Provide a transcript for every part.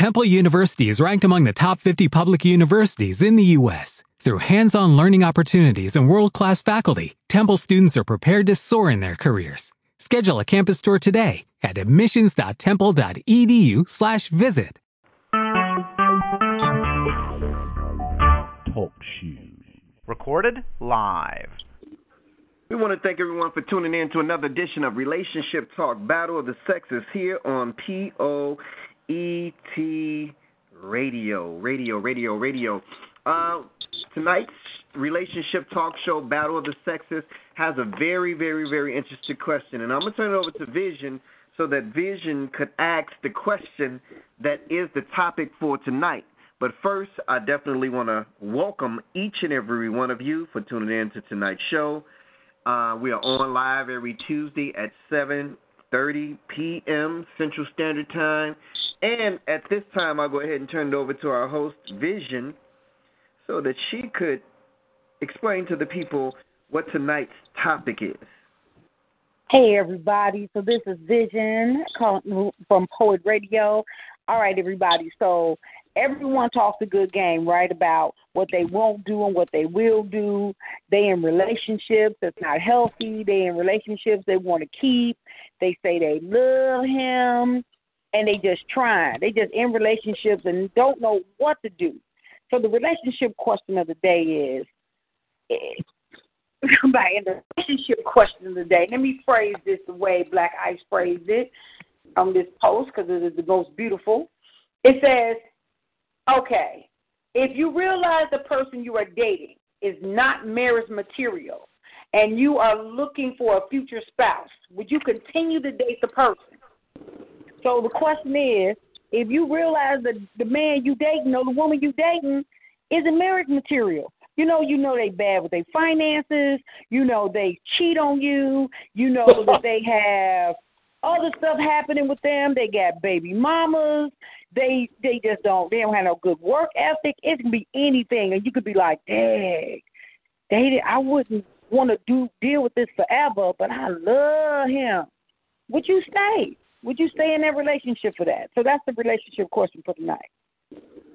Temple University is ranked among the top 50 public universities in the U.S. Through hands-on learning opportunities and world-class faculty, Temple students are prepared to soar in their careers. Schedule a campus tour today at admissions.temple.edu/visit. Talk shoes. Recorded live. We want to thank everyone for tuning in to another edition of Relationship Talk Battle of the Sexes here on POET Radio. Radio, radio, radio. Uh, tonight's Relationship Talk Show Battle of the Sexes has a very, very, very interesting question. And I'm going to turn it over to Vision so that Vision could ask the question that is the topic for tonight. But first, I definitely want to welcome each and every one of you for tuning in to tonight's show. Uh, we are on live every Tuesday at 7:30 p.m. Central Standard Time, and at this time, I'll go ahead and turn it over to our host, Vision, so that she could explain to the people what tonight's topic is. Hey everybody, so this is Vision from Poet Radio. All right, everybody. So everyone talks a good game, right? About what they won't do and what they will do. They in relationships that's not healthy. They in relationships they want to keep. They say they love him, and they just trying. They just in relationships and don't know what to do. So the relationship question of the day is. Eh, by in the relationship question of the day, let me phrase this the way Black Ice phrased it on this post because it is the most beautiful. It says, Okay, if you realize the person you are dating is not marriage material and you are looking for a future spouse, would you continue to date the person? So the question is, if you realize that the man you dating or the woman you dating isn't marriage material, you know, you know they bad with their finances, you know they cheat on you, you know that they have other stuff happening with them, they got baby mamas, they they just don't they don't have no good work ethic. It can be anything, and you could be like, "Dang, they I wouldn't want to do deal with this forever, but I love him." Would you stay? Would you stay in that relationship for that? So that's the relationship question for tonight.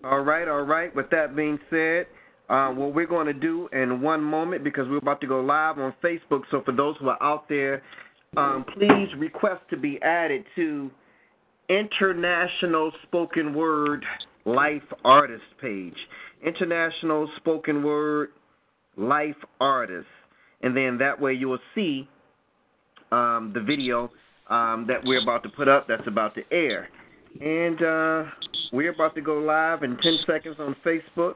All right, all right. With that being said, uh, what we're going to do in one moment because we're about to go live on Facebook. So for those who are out there, um, please request to be added to International Spoken Word Life Artist page. International Spoken Word Life Artist. And then that way you will see um, the video um, that we're about to put up that's about to air. And uh, we're about to go live in 10 seconds on Facebook.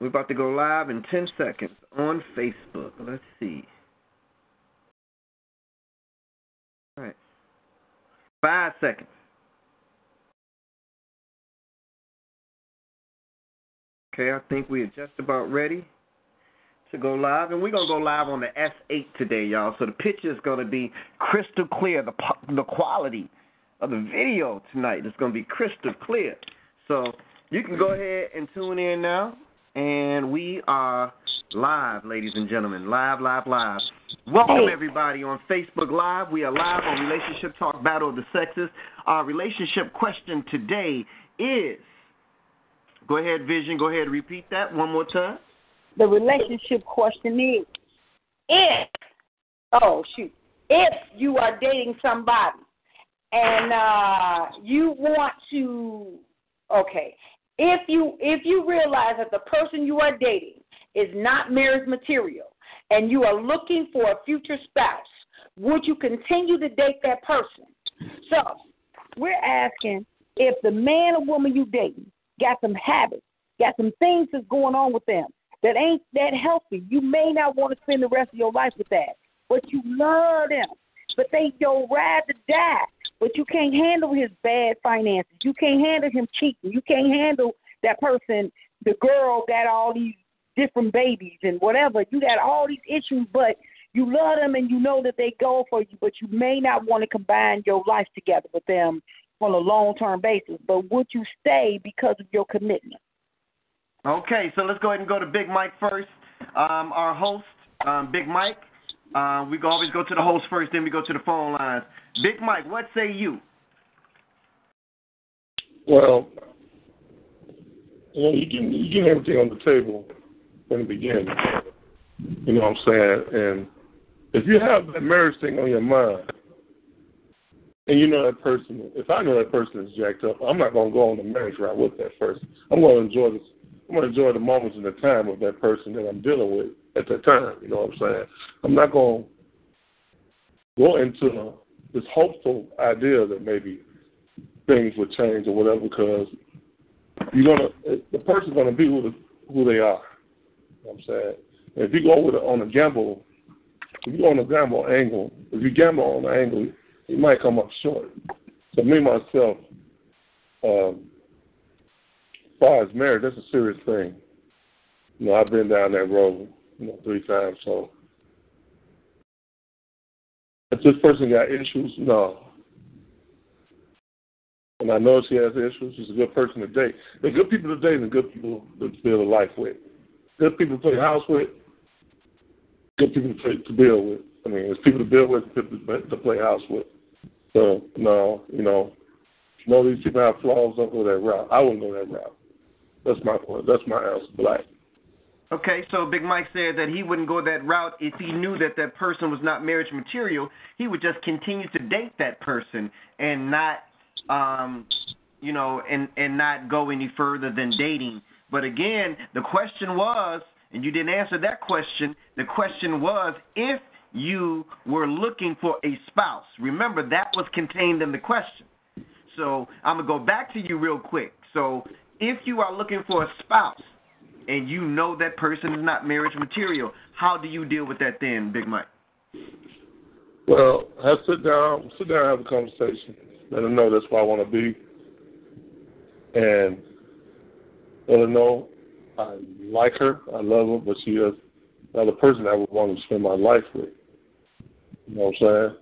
We're about to go live in 10 seconds on Facebook. Let's see. All right. Five seconds. Okay, I think we are just about ready to go live, and we're gonna go live on the S8 today, y'all. So the picture is gonna be crystal clear. The the quality of the video tonight is gonna be crystal clear. So you can go ahead and tune in now, and we are live, ladies and gentlemen, live, live, live. Welcome Hey. everybody on Facebook Live. We are live on Relationship Talk Battle of the Sexes. Our relationship question today is. Go ahead, Vision. Go ahead repeat that one more time. The relationship question is if oh shoot. If you are dating somebody and uh you want to okay. If you if you realize that the person you are dating is not marriage material and you are looking for a future spouse would you continue to date that person? So we're asking if the man or woman you dating got some habits got some things that's going on with them that ain't that healthy. You may not want to spend the rest of your life with that, but you love them. But they your ride to die. But you can't handle his bad finances. You can't handle him cheating. You can't handle that person. The girl got all these different babies and whatever. You got all these issues, but you love them and you know that they go for you. But you may not want to combine your life together with them on a long term basis. But would you stay because of your commitment? Okay, so let's go ahead and go to Big Mike first. Um, our host, um, Big Mike. Uh, we always go to the host first, then we go to the phone lines. Big Mike, what say you? Well, you know, you get you get everything on the table from the beginning. You know what I'm saying? And if you have that marriage thing on your mind, and you know that person, if I know that person is jacked up, I'm not gonna go on the marriage route with that person. I'm gonna enjoy this. I'm gonna enjoy the moments and the time of that person that I'm dealing with at that time. You know what I'm saying? I'm not gonna go into this hopeful idea that maybe things would change or whatever because you're gonna the person's gonna be who the, who they are. You know what I'm saying? If you go with a, on a gamble, if you go on a gamble angle, if you gamble on an angle, you might come up short. So me myself, um, far as marriage, that's a serious thing. You know, I've been down that road, you know, three times. So if this person got issues, no. And I know she has issues. She's a good person to date. They're good people to date and good people to build a life with. Good people to play house with. Good people to, to build with. I mean, there's people to build with, people to play house with. So no, you know, know these people have flaws. Don't go that route. I wouldn't go that route. That's my. That's my answer. Black. Okay, so Big Mike said that he wouldn't go that route if he knew that that person was not marriage material. He would just continue to date that person and not, um, you know, and and not go any further than dating. But again, the question was, and you didn't answer that question. The question was if you were looking for a spouse. Remember that was contained in the question. So I'm gonna go back to you real quick. So if you are looking for a spouse and you know that person is not marriage material, how do you deal with that then, Big Mike? Well, I sit down, sit down, and have a conversation. Let them know that's where I want to be, and let them know I like her, I love her, but she is not the person I would want to spend my life with. You know what I'm saying?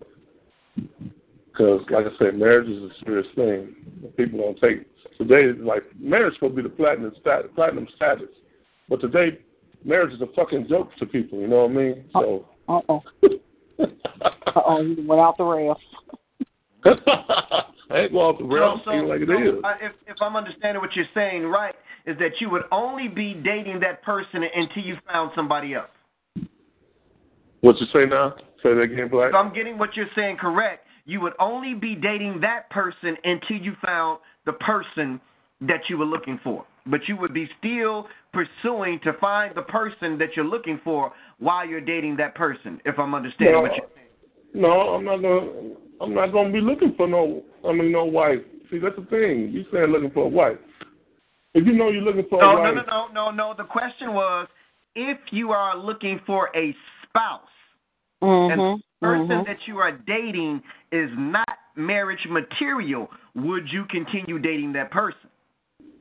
Because, like I said, marriage is a serious thing. People don't take today. Like marriage is supposed to be the platinum status, platinum status, but today marriage is a fucking joke to people. You know what I mean? So. Uh oh. uh oh, you went out the rails. I ain't going off the rails so, so, like it so, is. uh, if if I'm understanding what you're saying right, is that you would only be dating that person until you found somebody else. What you say now? Say that again, Black. If I'm getting what you're saying correct, you would only be dating that person until you found the person that you were looking for. But you would be still pursuing to find the person that you're looking for while you're dating that person. If I'm understanding no, what you're saying. No, I'm not gonna. I'm not gonna be looking for no. I mean, no wife. See, that's the thing. You saying looking for a wife. If you know you're looking for no, a wife. No, no, no, no, no. The question was if you are looking for a spouse Mm-hmm. and the person mm-hmm. that you are dating is not marriage material, would you continue dating that person?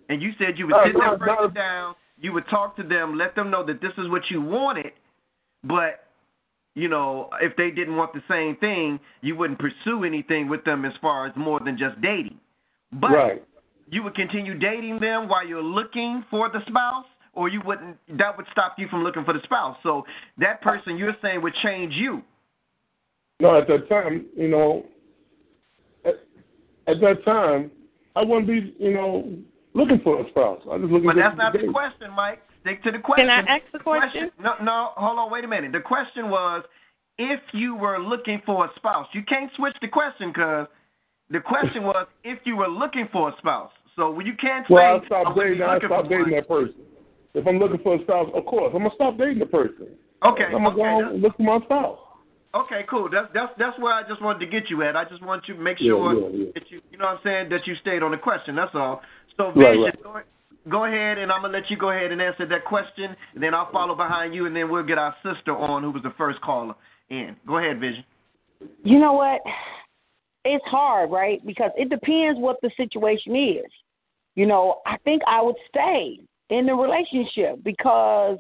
And you said you would sit that person down, you would talk to them, let them know that this is what you wanted, but you know, if they didn't want the same thing, you wouldn't pursue anything with them as far as more than just dating. But right. you would continue dating them while you're looking for the spouse or you wouldn't that would stop you from looking for the spouse. So that person you're saying would change you. No, at that time, you know, at, at that time, I wouldn't be, you know, looking for a spouse. I just looking. But that's not the the question, Mike. Stick to the question. Can I ask the question? No, no, hold on, wait a minute. The question was if you were looking for a spouse. You can't switch the question because the question was if you were looking for a spouse. So you can't say. Well, I stop oh, dating. I stop dating that person. If I'm looking for a spouse, of course, I'm gonna stop dating the person. Okay. I'm gonna okay, go look for my spouse. Okay, cool. That's that's that's where I just wanted to get you at. I just want you to make Yeah, sure yeah, yeah. that you you know what I'm saying that you stayed on the question. That's all. So Right, Vision, right. Go, go ahead and I'm gonna let you go ahead and answer that question, and then I'll follow behind you, and then we'll get our sister on, who was the first caller in. Go ahead, Vision. You know what? It's hard, right? Because it depends what the situation is. You know, I think I would stay in the relationship because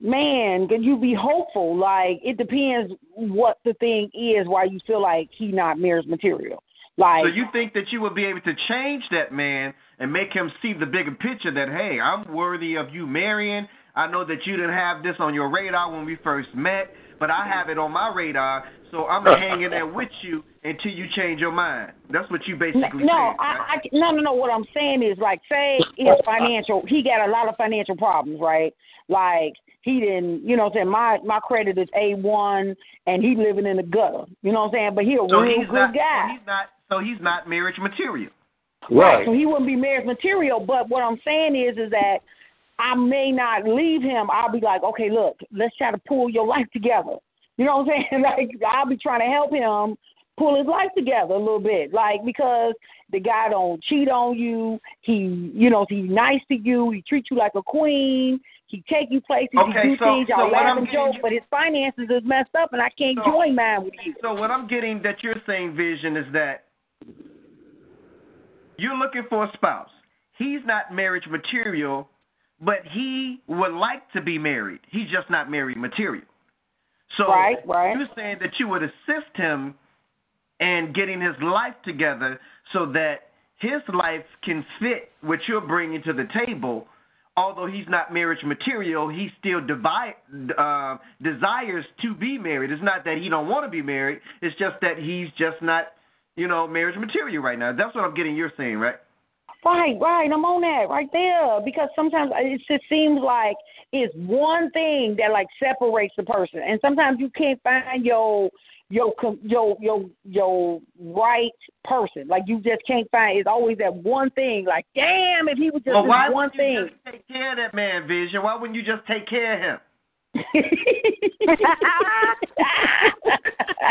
man, can you be hopeful? Like it depends what the thing is why you feel like he not mirrors material. Like So you think that you will be able to change that man and make him see the bigger picture that hey, I'm worthy of you marrying. I know that you didn't have this on your radar when we first met, but I have it on my radar, so I'm gonna hang in there with you until you change your mind. That's what you basically no, said. I, right? I, no, no, no. What I'm saying is, like, say his financial, he got a lot of financial problems, right? Like, he didn't, you know, what I'm saying my my credit is a one, and he living in the gutter. You know what I'm saying? But he a so real he's good not, guy. So he's not. So he's not marriage material. Right. So he wouldn't be marriage material. But what I'm saying is, is that I may not leave him. I'll be like, okay, look, let's try to pull your life together. You know what I'm saying? Like I'll be trying to help him pull his life together a little bit, like because the guy don't cheat on you. He, you know, he's nice to you. He treats you like a queen. He take you places. Okay, he do so- things. Y'all what laugh and joke, you- but his finances is messed up, and I can't So- join mine with you. So what I'm getting that you're saying, Vision, is that you're looking for a spouse. He's not marriage material, but he would like to be married. He's just not married material. So Right, right. you're saying that you would assist him in getting his life together so that his life can fit what you're bringing to the table. Although he's not marriage material, he still uh, desires to be married. It's not that he don't want to be married. It's just that he's just not, you know, marriage material right now. That's what I'm getting. You're saying, right? Right, right. I'm on that right there because sometimes it just seems like it's one thing that like separates the person, and sometimes you can't find your your your your your right person. Like you just can't find. It's always that one thing. Like, damn, if he was just well, why one wouldn't you thing. just take care of that man, Vision? Why wouldn't you just take care of him?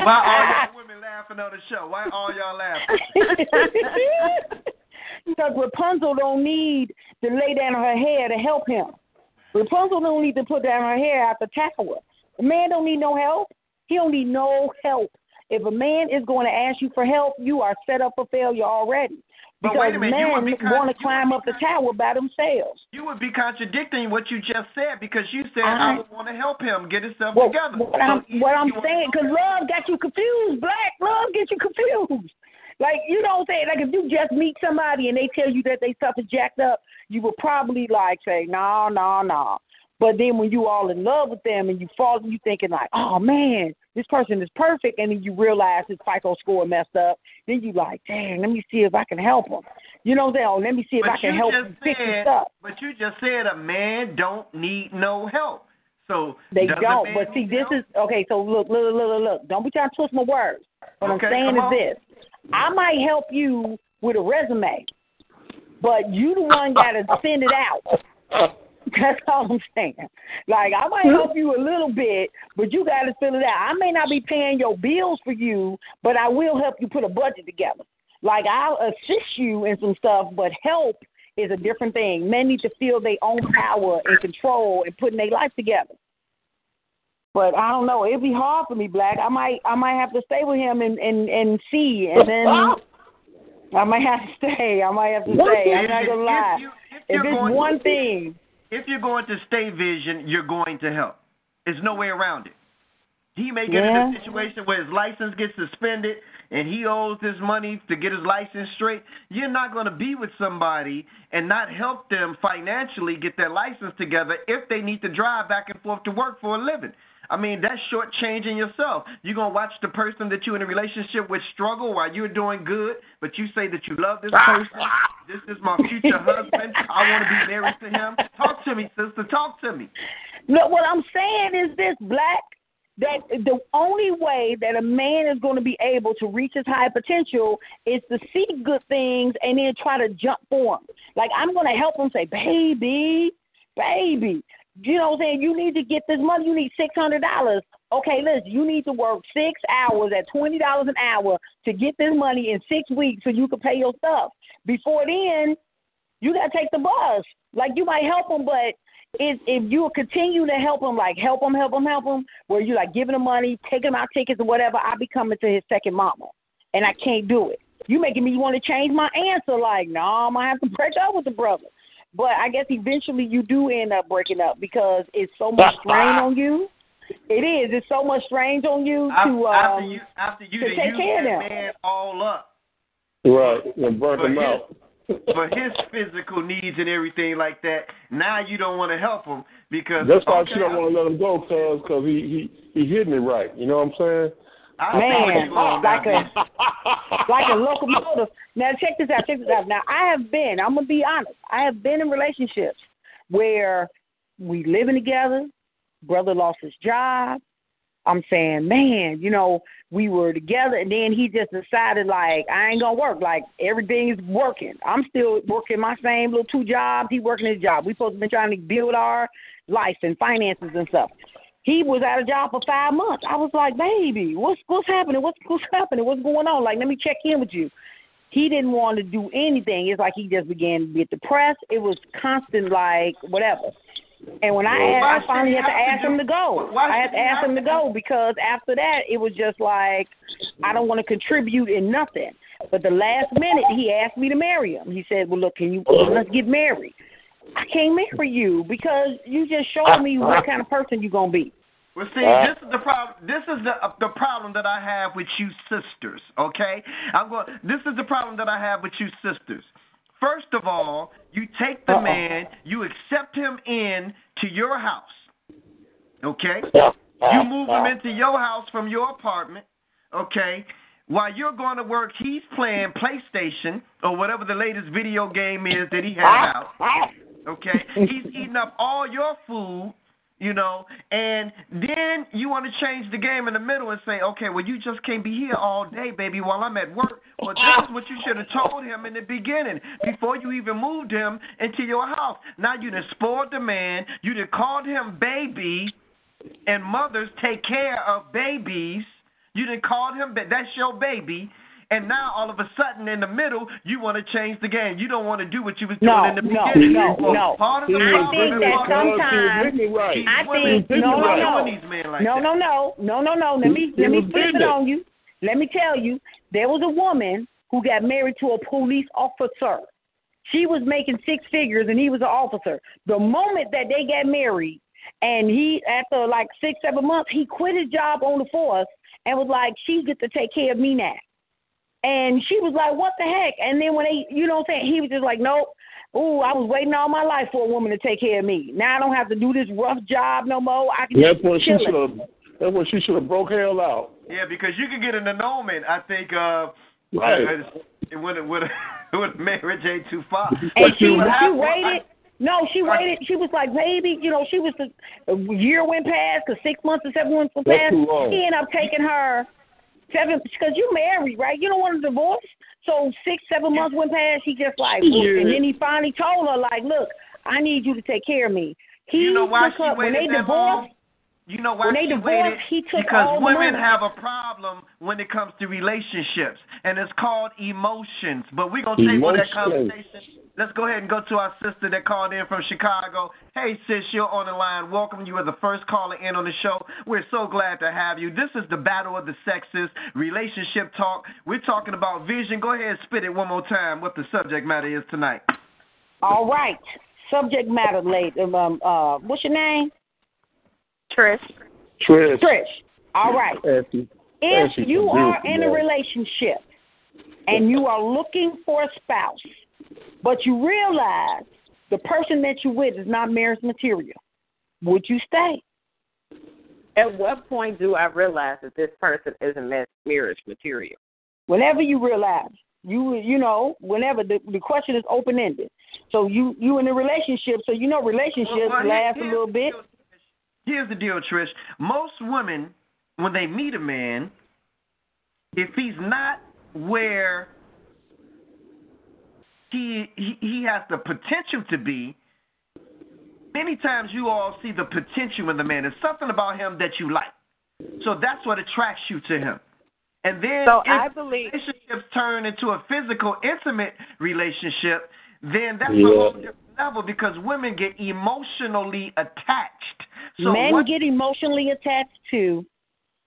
Why all y'all women laughing on the show? Why all y'all laughing? Because Rapunzel don't need to lay down her hair to help him. Rapunzel don't need to put down her hair after the tower. A man don't need no help. He don't need no help. If a man is going to ask you for help, you are set up for failure already. But Because wait a minute, you would men be con- want to climb up the tower by themselves. You would be contradicting what you just said because you said I- I would want to help him get himself Well, together. what I'm, So what I'm you want to saying, because love got you confused. Black love gets you confused. Like you know what I'm saying? Like if you just meet somebody and they tell you that they stuff is jacked up, you would probably like say, no, no, no. But then when you all in love with them and you fall, and you thinking like, oh man, this person is perfect, and then you realize his FICO score messed up. Then you like, dang, let me see if I can help him. You know what I'm saying? Oh, let me see if But I can help him fix his said, stuff. but you just said a man don't need no help. So They don't. But see, this help? is okay. So look, look, look, look, look. Don't be trying to twist my words. What Okay, I'm saying is on. this: I might help you with a resume, but you the one got to send it out. That's all I'm saying. Like I might help you a little bit, but you got to fill it out. I may not be paying your bills for you, but I will help you put a budget together. Like I'll assist you in some stuff, but help is a different thing. Men need to feel their own power and control and putting their life together. But I don't know. It'd be hard for me, Black. I might I might have to stay with him and and and see, and then I might have to stay. I might have to stay. I'm not gonna lie. If, you, if, If it's going one thing, if you're going to stay vision, you're going to help. There's no way around it. He may get Yeah. in a situation where his license gets suspended and he owes this money to get his license straight. You're not going to be with somebody and not help them financially get their license together if they need to drive back and forth to work for a living. I mean, that's shortchanging yourself. You're going to watch the person that you're in a relationship with struggle while you're doing good, but you say that you love this person. This is my future husband. I want to be married to him. Talk to me, sister. Talk to me. No, what I'm saying is this, Black, that the only way that a man is going to be able to reach his high potential is to see good things and then try to jump for them. Like, I'm going to help him say, baby, baby, you know what I'm saying? You need to get this money. You need $600. Okay, listen, you need to work six hours at $20 an hour to get this money in six weeks so you can pay your stuff. Before then, you got to take the bus. Like, you might help him, but if if you continue to help him, like help him, help him, help him, where you like giving him money, taking out tickets or whatever, I be coming to his second mama, and I can't do it. You making me want to change my answer. Like, no, I'm gonna have to break up with the brother. But I guess eventually you do end up breaking up because it's so much strain on you. It is. It's so much strain on you to after um, you after you to to take care of that them. man all up. Right. And burn But them his, out. for his physical needs and everything like that. Now you don't want to help him because That's why okay, she don't want to let him go, cause cause he he he hit me right. You know what I'm saying? I Man, like a like a locomotive. Now check this out, check this out. Now I have been, I'm gonna be honest, I have been in relationships where we living together, brother lost his job. I'm saying, man, you know, we were together and then he just decided like I ain't gonna work. Like everything is working. I'm still working my same little two jobs, he working his job. We supposed to be trying to build our life and finances and stuff. He was out of job for five months. I was like, baby, what's what's happening? What's what's happening? What's going on? Like, let me check in with you. He didn't want to do anything. It's like he just began to get depressed. It was constant, like whatever. And when I Well, why asked, I finally had to ask him to go. I had to ask him to go because after that, it was just like I don't want to contribute in nothing. But the last minute, he asked me to marry him. He said, "Well, look, can you let's get married?" I can't marry you because you just showed me what kind of person you're gonna be. Well, see, uh, this is the problem. This is the uh, the problem that I have with you sisters. Okay, I'm going. This is the problem that I have with you sisters. First of all, you take the Uh-oh. man, you accept him in to your house. Okay, you move him into your house from your apartment. Okay, while you're going to work, he's playing PlayStation or whatever the latest video game is that he has ah, out. Ah. Okay, he's eating up all your food, you know, and then you want to change the game in the middle and say, okay, well, you just can't be here all day, baby, while I'm at work. Well, that's what you should have told him in the beginning before you even moved him into your house. Now you done spoiled the man. You done called him baby, and mothers take care of babies. You done called him, that's your baby. And now all of a sudden in the middle, you want to change the game. You don't want to do what you was doing No, in the no, beginning. no, Well, no. Part of the I think that sometimes- She was hitting it right. I think no, no, no, these men like no, no, no, no, no, no. Let me let me flip it on you. Let me tell you, there was a woman who got married to a police officer. She was making six figures and he was an officer. The moment that they got married, and he after like six seven months, he quit his job on the force and was like, "She get to take care of me now." And she was like, "What the heck?" And then when they, you know, what I'm saying he was just like, "Nope." Ooh, I was waiting all my life for a woman to take care of me. Now I don't have to do this rough job no more. I can That's just when she should have. That's when she should have broke hell out. Yeah, because you can get an annulment. I think uh, Right. uh, when when when marriage ain't too far. And But she see what she happened- waited. No, she waited. She was like, maybe, you know, she was the a year went past, cause six months or seven months went That's past. too. He ended up taking her seven, because you married, right? You don't want a divorce. So six, seven months went past. He just like, Yeah. and then he finally told her, like, look, I need you to take care of me. He You know why took she her when they that long? Divorced. You know why When they she divorced, waited? he took because all women money. have a problem when it comes to relationships, and it's called emotions. But we're gonna table that conversation. Let's go ahead and go to our sister that called in from Chicago. Hey, sis, you're on the line. Welcome. You are the first caller in on the show. We're so glad to have you. This is the battle of the sexes, relationship talk. We're talking about vision. Go ahead and spit it one more time. What the subject matter is tonight. All right. Subject matter, lady. Um, uh, what's your name? Trish. Trish. Trish. All right. Ashley. If Ashley you are in a relationship and you are looking for a spouse, but you realize the person that you're with is not marriage material, would you stay? At what point do I realize that this person isn't marriage material? Whenever you realize, you you know, whenever the the question is open ended. So you you in a relationship, so you know relationships Well, well, last a little bit. Deal, Here's the deal, Trish. Most women, when they meet a man, if he's not where he he, he has the potential to be, many times you all see the potential in the man. There's something about him that you like. So that's what attracts you to him. And then So if I believe relationships turn into a physical, intimate relationship, then that's Yeah. a whole different level because women get emotionally attached. So Men what- get emotionally attached to.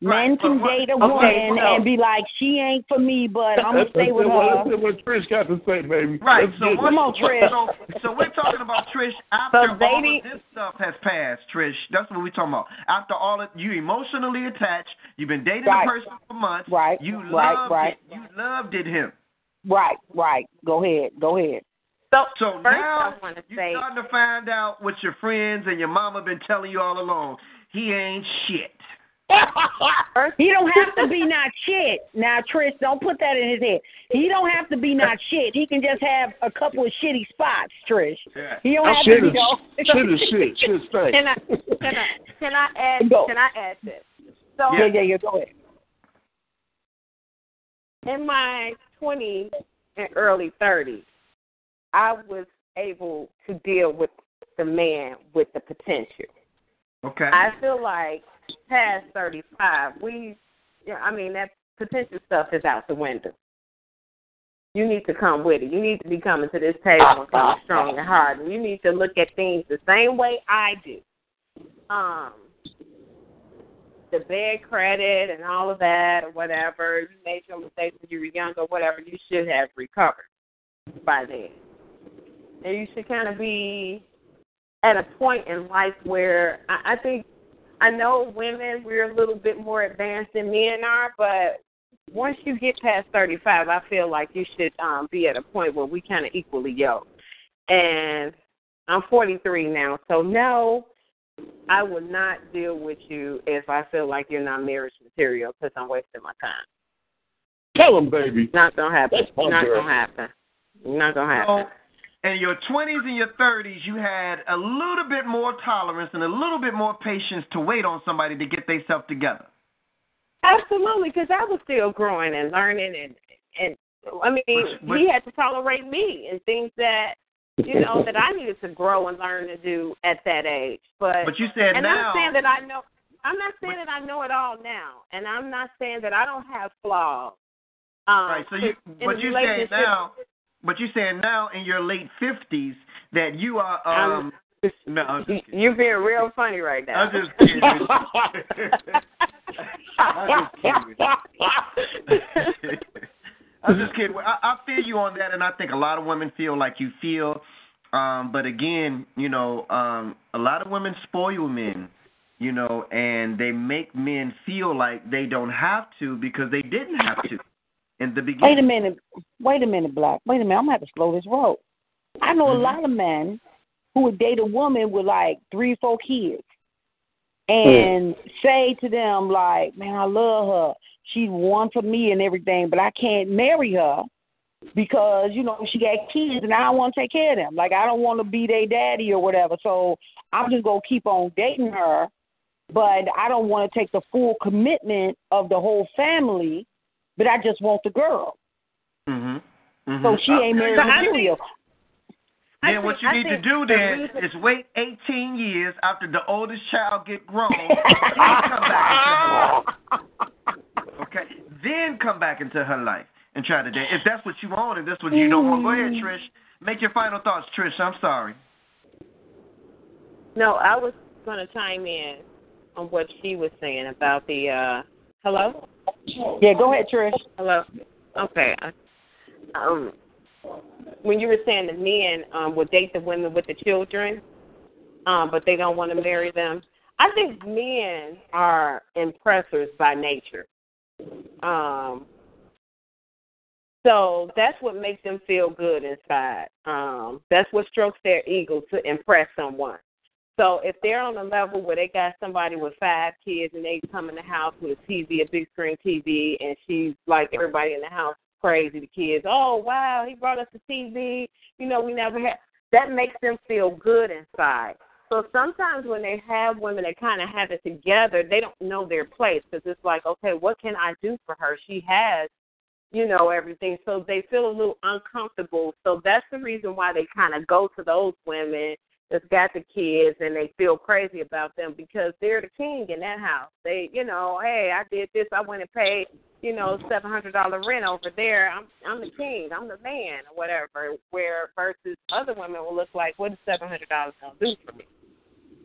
Right, Men can what- date a okay, woman so- and be like, she ain't for me, but I'm gonna stay with her. Let's what Trish got to say, baby. Right. Let's So what, Come on, Trish. So, so we're talking about Trish after So all dating- of this stuff has passed. Trish, that's what we're talking about. After all of you emotionally attached, you've been dating Right. a person for months. Right, You right, loved right. it. You loved it him. Right, right. Go ahead, go ahead. So, So first now I want to you say, starting to find out what your friends and your mama been telling you all along. He ain't shit. first, He don't have to be not shit. Now, Trish, don't put that in his head. He don't have to be not shit. He can just have a couple of shitty spots, Trish. Yeah. He don't I have shit to is be no. shit is shit. Shit stinks. can I can I can I add Go. can I add this? So Yeah, yeah, yeah. Go ahead. in my 20s and early 30s, I was able to deal with the man with the potential. Okay. I feel like past 35, we, yeah, I mean, that potential stuff is out the window. You need to come with it. You need to be coming to this table and coming strong and hard. And you need to look at things the same way I do. Um, the bad credit and all of that or whatever, you made your mistakes when you were younger, whatever, you should have recovered by then. And you should kind of be at a point in life where I, I think I know women we're a little bit more advanced than men are, but once you get past thirty five, I feel like you should um be at a point where we kind of equally yoked. And I'm 43 now, so no, I will not deal with you if I feel like you're not marriage material because I'm wasting my time. Tell him, baby. Not gonna happen. That's Not girl. gonna happen. Not gonna happen. In your 20s and your 30s, you had a little bit more tolerance and a little bit more patience to wait on somebody to get themselves together. Absolutely, because I was still growing and learning, and and I mean, But- but- he had to tolerate me and things that you know that I needed to grow and learn to do at that age. But But you said and now. I'm saying that I know. I'm not saying that I know it all now, and I'm not saying that I don't have flaws. Um, Right. So you, but you saying relationship- now, but you're saying now in your late fifties that you are um. no, I'm just You- kidding. You're being real funny right now. I'm just kidding. I'm just kidding. I'm just kidding. I, I feel you on that, and I think a lot of women feel like you feel. Um, but again, you know, um, a lot of women spoil men, you know, and they make men feel like they don't have to because they didn't have to in the beginning. Wait a minute. Wait a minute, Black. Wait a minute. I'm gonna have to slow this road. I know Mhm. a lot of men who would date a woman with like three, four kids, and say to them like, "Man, I love her. She's one for me and everything, but I can't marry her because you know she got kids and I don't want to take care of them. Like I don't want to be their daddy or whatever. So I'm just gonna keep on dating her, but I don't want to take the full commitment of the whole family. But I just want the girl." hmm hmm So she ain't married So I think- material. I Then what you I need to do then reason- is wait 18 years after the oldest child get grown, then come back into her life. Okay, then come back into her life and try to date. If that's what you want and that's what you don't want, go ahead, Trish. Make your final thoughts, Trish. I'm sorry. No, I was going to chime in on what she was saying about the. uh Hello. Yeah, go ahead, Trish. Hello. Okay. Um, when you were saying the men um, would date the women with the children, um, but they don't want to marry them, I think men are impressors by nature. Um, so that's what makes them feel good inside. Um, that's what strokes their ego to impress someone. So if they're on a level where they got somebody with five kids and they come in the house with a TV, a big screen TV, and she's like everybody in the house crazy, the kids, oh wow, he brought us a TV. You know, we never had. That makes them feel good inside. So sometimes when they have women that kind of have it together, they don't know their place because it's like, okay, what can I do for her? She has, you know, everything. So they feel a little uncomfortable. So that's the reason why they kind of go to those women that's got the kids and they feel crazy about them because they're the king in that house. They, you know, hey, I did this. I went and paid, you know, seven hundred dollar rent over there. I'm I'm the king. I'm the man or whatever. Where versus other women will look like, what is seven hundred dollars gonna do for me?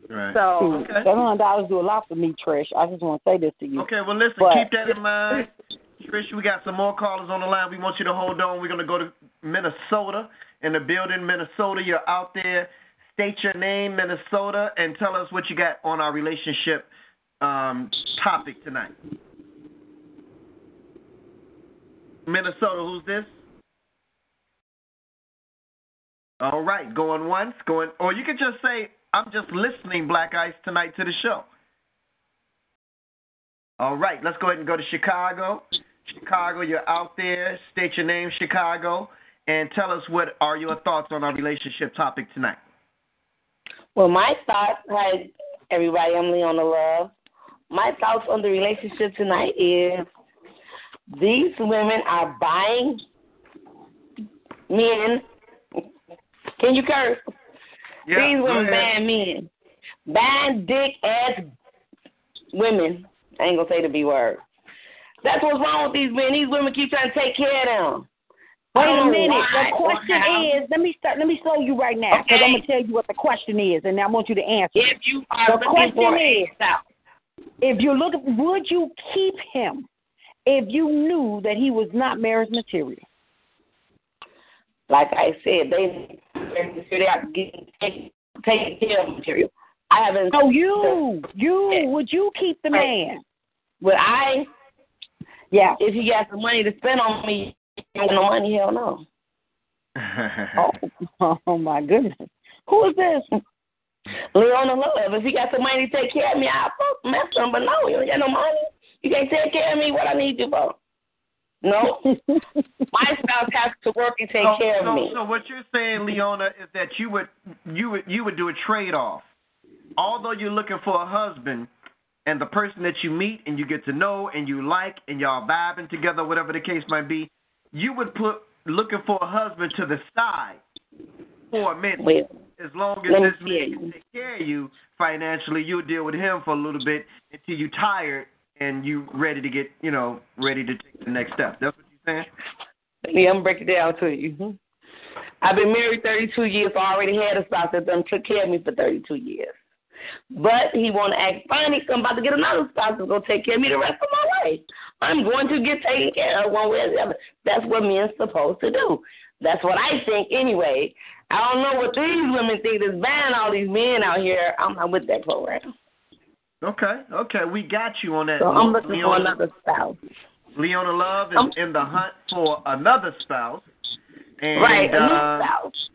Right. So Okay. Seven hundred dollars do a lot for me, Trish. I just want to say this to you. Okay, well, listen, But- keep that in mind. Trish, we got some more callers on the line. We want you to hold on. We're going to go to Minnesota. In the building, Minnesota, you're out there. State your name, Minnesota, and tell us what you got on our relationship um, topic tonight. Minnesota, who's this? All right, going once, going, or you can just say, I'm just listening, Black Ice, tonight to the show. All right, let's go ahead and go to Chicago. Chicago, you're out there. State your name, Chicago, and tell us what are your thoughts on our relationship topic tonight. Well, my thoughts, hi everybody, I'm Leona Love. My thoughts on the relationship tonight is these women are buying men. Can you curse? Yeah, these women buying men, buying dick ass women. I ain't gonna say the B word. That's what's wrong with these men. These women keep trying to take care of them. Wait a oh, minute. The question is, let me start. Let me slow you right now because Okay. I'm gonna tell you what the question is, and I want you to answer. if you are The question is- If you look, would you keep him if you knew that he was not marriage material? like I said, they they have to get take, take care of material. I haven't. So you, you, would you keep the man? Would I? Yeah. If he got some money to spend on me, ain't no money. Hell no. Oh, oh my goodness. Who is this? Leona Love. If he got some money to take care of me, I'll fuck mess him. But no, you ain't got no money. You can't take care of me. What I need you for? No. My spouse has to work and take so, care of so, me. so what you're saying, Leona, is that you would you would you would do a trade off. Although you're looking for a husband, and the person that you meet and you get to know and you like and y'all vibing together, whatever the case might be, you would put looking for a husband to the side for a minute. As long as this man can take care of you financially, you'll deal with him for a little bit until you're tired and you ready to get, you know, ready to take the next step. That's what you're saying? Yeah, I'm gonna break it down to you. Mm-hmm. I've been married 32 years. I already had a spouse that done took care of me for 32 years. But he want to act funny. So I'm about to get another spouse that's gonna take care of me the rest of my life. I'm going to get taken care of one way or the other. That's what men's supposed to do. That's what I think anyway. I don't know what these women think that's buying all these men out here. I'm not with that program. Okay, okay, we got you on that. So I'm looking for another spouse. Leona Love is I'm- in the hunt for another spouse. And, right, a new uh, spouse.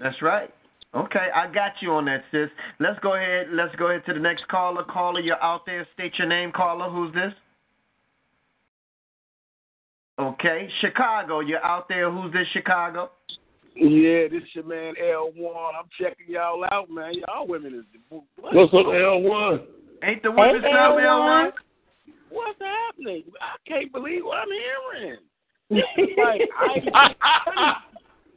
That's right. Okay, I got you on that, sis. Let's go ahead. Let's go ahead to the next caller. Caller, you're out there. State your name, caller. Who's this? Okay, Chicago. You're out there. Who's this, Chicago? Yeah, this is your man L1. I'm checking y'all out, man. Y'all women is What's up, L1? Ain't the women Hey, club L1. L1? What's happening? I can't believe what I'm hearing. It's like I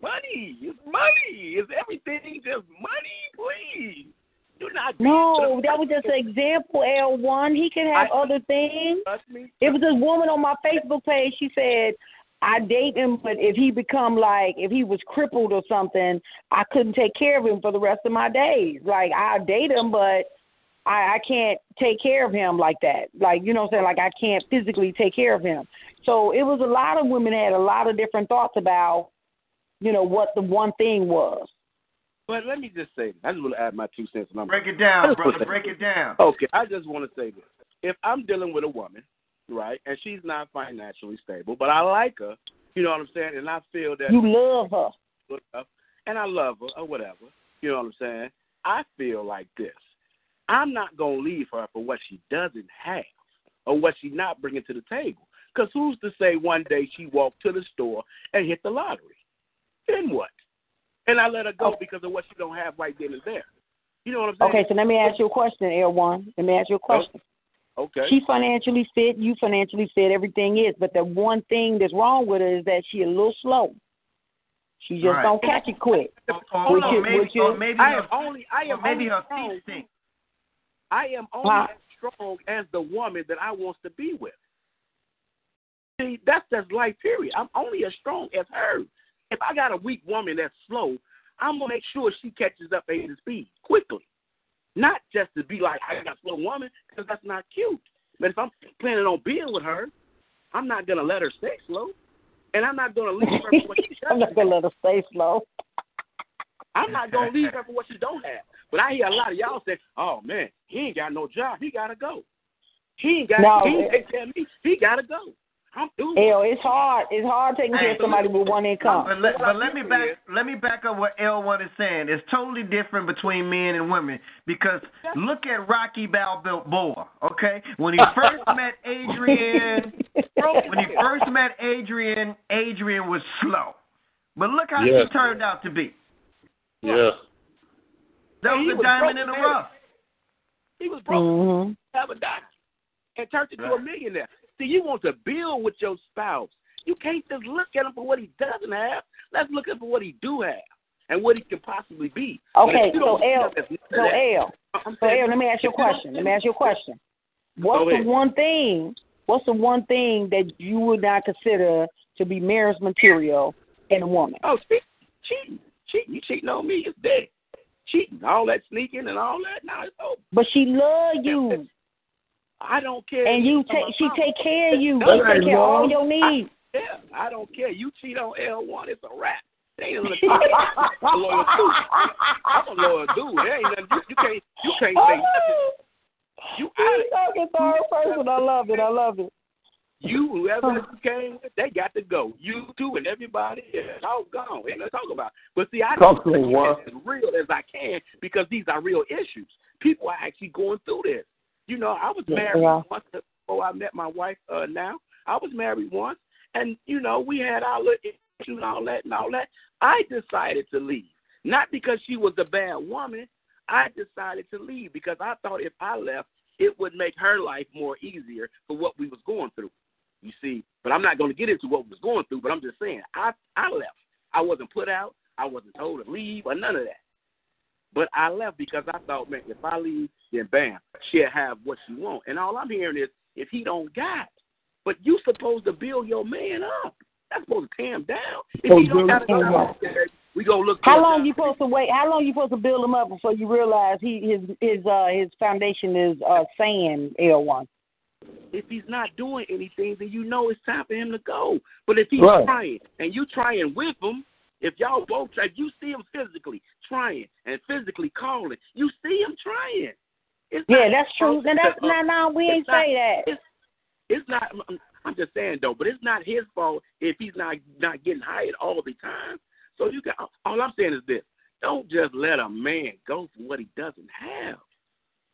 money. It's money. It's everything just money, please. Do not no, that was just an example. L one. He could have I- other things. It was this woman on my Facebook page. She said, "I date him, but if he become like, if he was crippled or something, I couldn't take care of him for the rest of my days. Like I date him, but I, I can't take care of him like that. Like you know, what I'm saying like I can't physically take care of him. So it was a lot of women had a lot of different thoughts about, you know, what the one thing was. But let me just say, this. I just want to add my two cents. And I'm Break it down, brother. Break it down. Okay, I just want to say this. If I'm dealing with a woman, right, and she's not financially stable, but I like her, you know what I'm saying, and I feel that You love her. and I love her or whatever, you know what I'm saying, I feel like this. I'm not going to leave her for what she doesn't have or what she's not bringing to the table. Because who's to say one day she walked to the store and hit the lottery? Then what? And I let her go oh. because of what she don't have right then and there. You know what I'm saying? Okay, so let me ask you a question, L one. Let me ask you a oh, question. Okay. She financially fit, you financially fit, everything is. But the one thing that's wrong with her is that she a little slow. She just Right. don't catch it quick. Or, or, Would or you- maybe, would you- maybe I her, am only I or am maybe only her strong. feet stink. I am only Huh? as strong as the woman that I wants to be with. See, that's just life period. I'm only as strong as her. If I got a weak woman that's slow, I'm gonna make sure she catches up at his speed quickly. Not just to be like I got a slow woman, because that's not cute. But if I'm planning on being with her, I'm not gonna let her stay slow, and I'm not gonna leave her for what she I'm doesn't gonna let her stay slow. I'm not gonna leave her for what she don't have. But I hear a lot of y'all say, "Oh man, he ain't got no job. He gotta go. He ain't got. No, he ain't take care of me. He gotta go." I'm doing. L, it's hard. It's hard taking care of somebody with one income. But let, but let me back let me back up what L1 is saying. It's totally different between men and women because look at Rocky Balboa. Okay, when he first met Adrian, when he first met Adrian, Adrian was slow, but look how Yes. she turned out to be. Yeah. That And was a diamond in the rough. He was broke. hmm Have a doctor and turned into a millionaire. See, you want to build with your spouse. You can't just look at him for what he doesn't have. Let's look at for what he do have and what he can possibly be. Okay, so L, have none of so L, so saying- L, let me ask you a question. Let me ask you a question. What's the one thing? What's the one thing that you would not consider to be marriage material in a woman? Oh, cheat, cheating, cheating. You cheating on me? It's dead. Cheating, all that sneaking and all that. Now it's over. But she love you, I don't care. and you I'm take she mama. take care of you. She take care of all your needs. Yeah, I don't care. You cheat on L one, it's a wrap. It ain't nothing. I'm a loyal dude. I'm a loyal dude. There ain't nothing. You, you can't. You can't say nothing. You out He's talking third person. I love it. I love it. You, whoever you came with, they got to go. You too, and everybody else, all gone. Ain't nothing to talk about. But see, I Talk to try me, as real as I can because these are real issues. People are actually going through this. You know, I was married Yeah. once before I met my wife. Uh, now I was married once, and you know, we had our little issues and all that and all that. I decided to leave, not because she was a bad woman. I decided to leave because I thought if I left, it would make her life more easier for what we was going through. You see, but I'm not going to get into what we was going through. But I'm just saying, I I left. I wasn't put out. I wasn't told to leave or none of that. But I left because I thought, man, if I leave, then bam, she'll have what she want. And all I'm hearing is, if he don't got, but you supposed to build your man up. That's supposed to tear him down. If Oh, he don't got build him enough, up. we gonna look. How long job. you supposed to wait? How long you supposed to build him up before you realize he his his uh his foundation is uh sand L one? if he's not doing anything, then you know it's time for him to go. But if he's Right. trying and you trying with him, if y'all both try, if you see him physically trying and physically calling, you see him trying. It's Yeah, not that's true. supposed Now that's to- now now we ain't not- say that. It's, it's not. I'm- I'm just saying though, but it's not his fault if he's not not getting hired all the time. So you got. All I'm saying is this: don't just let a man go for what he doesn't have.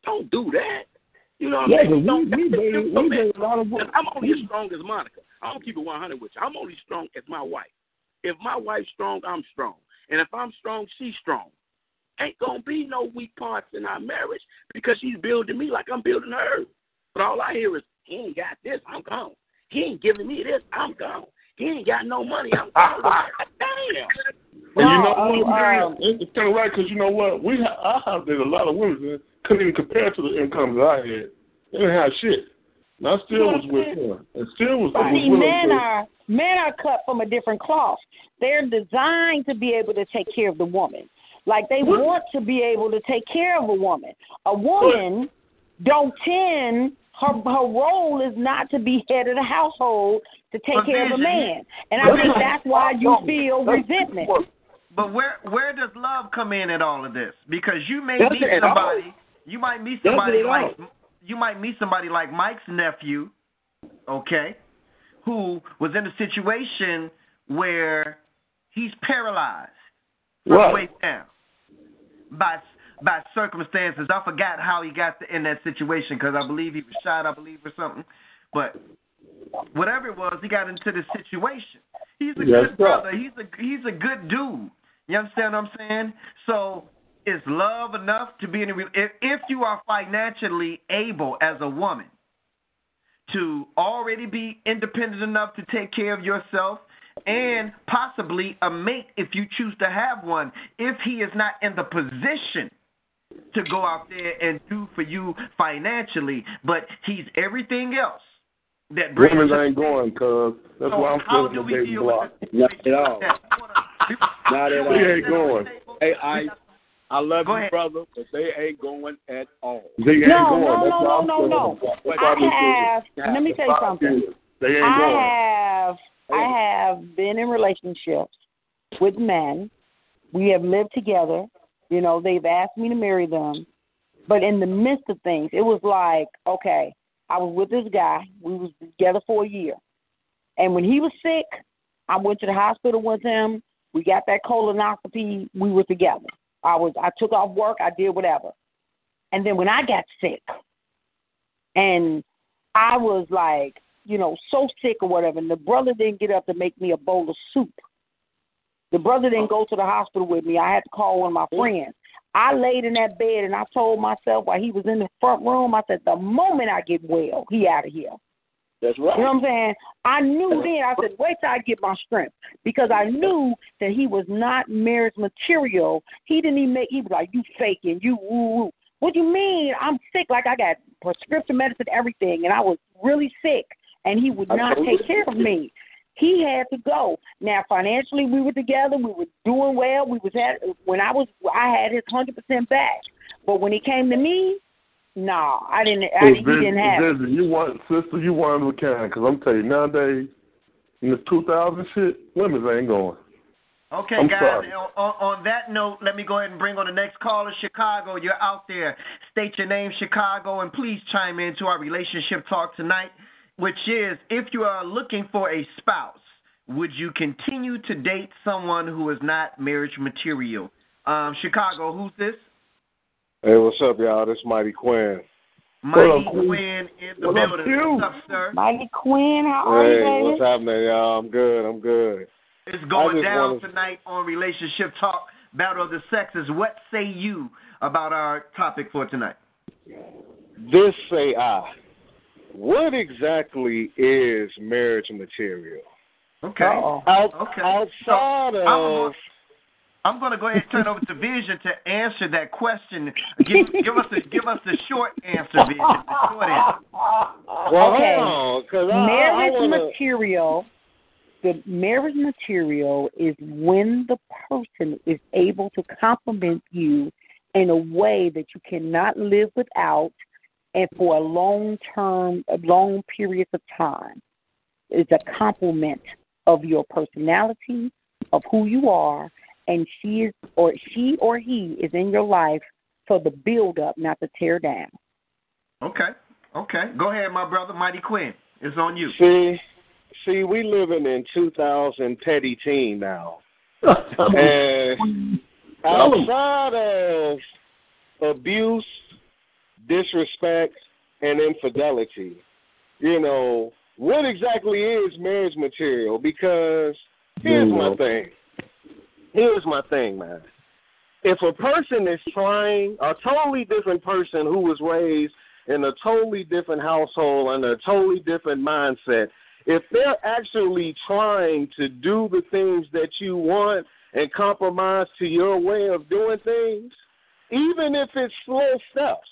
Don't do that. You know what Yeah, I'm but saying? Don't- we, we dated, we dated a lot of and I'm only as strong as Monica. I don't keep it 100 with you. I'm only strong as my wife. If my wife's strong, I'm strong. And if I'm strong, she's strong. Ain't gonna be no weak parts in our marriage because she's building me like I'm building her. But all I hear is, he ain't got this, I'm gone. He ain't giving me this, I'm gone. He ain't got no money, I'm gone. Damn. And you know what, um. It's it's kind of right because you know what? We ha- I have dated a lot of women that couldn't even compare to the income that I had. They didn't have shit. And I still was with her. And still was, was See, willing men to. are men are cut from a different cloth. They're designed to be able to take care of the woman. Like they What? want to be able to take care of a woman. A woman don't tend her her role is not to be head of the household to take But care of a man. And I think that's why you feel resentment. But where where does love come in at all of this? Because you may Does meet it at all? somebody, you might meet somebody it at like you might meet somebody like Mike's nephew, okay, who was in a situation where he's paralyzed from Right. the waist down by by circumstances. I forgot how he got to in that situation because I believe he was shot, I believe, or something. But whatever it was, he got into this situation. He's a Yes, good brother. He's a he's a good dude. You understand what I'm saying? So is love enough to be in a re- if, if you are financially able as a woman to already be independent enough to take care of yourself and possibly a mate if you choose to have one if he is not in the position to go out there and do for you financially but he's everything else that brings Women ain't going, cuz. That's so why I'm how still in the dating deal block. Not at all. that? You wanna- Not at They all. ain't going. Hey, I I love Go you, ahead. brother, but they ain't going at all. They ain't No, going. no, no, no, I'm no, no. the block. That's I have. Let me tell you something. They ain't I going. have I have been in relationships with men. We have lived together. You know, they've asked me to marry them. But in the midst of things, it was like, okay, I was with this guy. We was together for a year. And when he was sick, I went to the hospital with him. We got that colonoscopy. We were together. I was I took off work. I did whatever. And then when I got sick, and I was like, you know, so sick or whatever, and the brother didn't get up to make me a bowl of soup. The brother didn't go to the hospital with me. I had to call one of my friends. I laid in that bed and I told myself while he was in the front room, I said, the moment I get well, he out of here. That's right. You know what I'm saying? I knew then. I said, wait till I get my strength because I knew that he was not marriage material. He didn't even make. He was like, you faking, you woo woo. What do you mean? I'm sick. Like I got prescription medicine, everything, and I was really sick, and he would not take care of me. He had to go. Now financially, we were together. We were doing well. We was at when I was. I had his hundred percent back. But when he came to me, no, I didn't. I, he didn't have. it. Vision, you want sister, you one of a kind. Because I'm telling you, nowadays in this 2000 shit, women ain't going. Okay, I'm guys. On, on, on that note, let me go ahead and bring on the next caller, Chicago. You're out there. State your name, Chicago, and please chime in to our relationship talk tonight, which is if you are looking for a spouse, would you continue to date someone who is not marriage material? Um, Chicago, who's this? Hey, what's up, y'all? This Mighty Quinn. Mighty Quinn in the What up, building. Q? What's up, sir? Mighty Quinn, how are Hey, you, baby? what's happening, y'all? I'm good. I'm good. It's going down wanna- tonight on Relationship Talk, Battle of the Sexes. What say you about our topic for tonight? This say I. What exactly is marriage material? Okay. Out, Okay. Outside So, I'm of gonna- I'm going to go ahead and turn over to Vision to answer that question. Give, give us the give us the short answer, Vision. The short answer. well, okay. hold on, 'cause I, I marriage wanna, material the marriage material is when the person is able to complement you in a way that you cannot live without and for a long term long periods of time it's a complement of your personality of who you are and she is or she or he is in your life for the build up not to tear down Okay. Okay. Go ahead, my brother, Mighty Quinn. It's on you. see, see, we living in 2000 petty teen now, and outside of abuse, disrespect, and infidelity, you know, what exactly is marriage material? Because here's my thing. Here's my thing, man. If a person is trying, a totally different person who was raised in a totally different household and a totally different mindset, if they're actually trying to do the things that you want and compromise to your way of doing things, even if it's slow steps,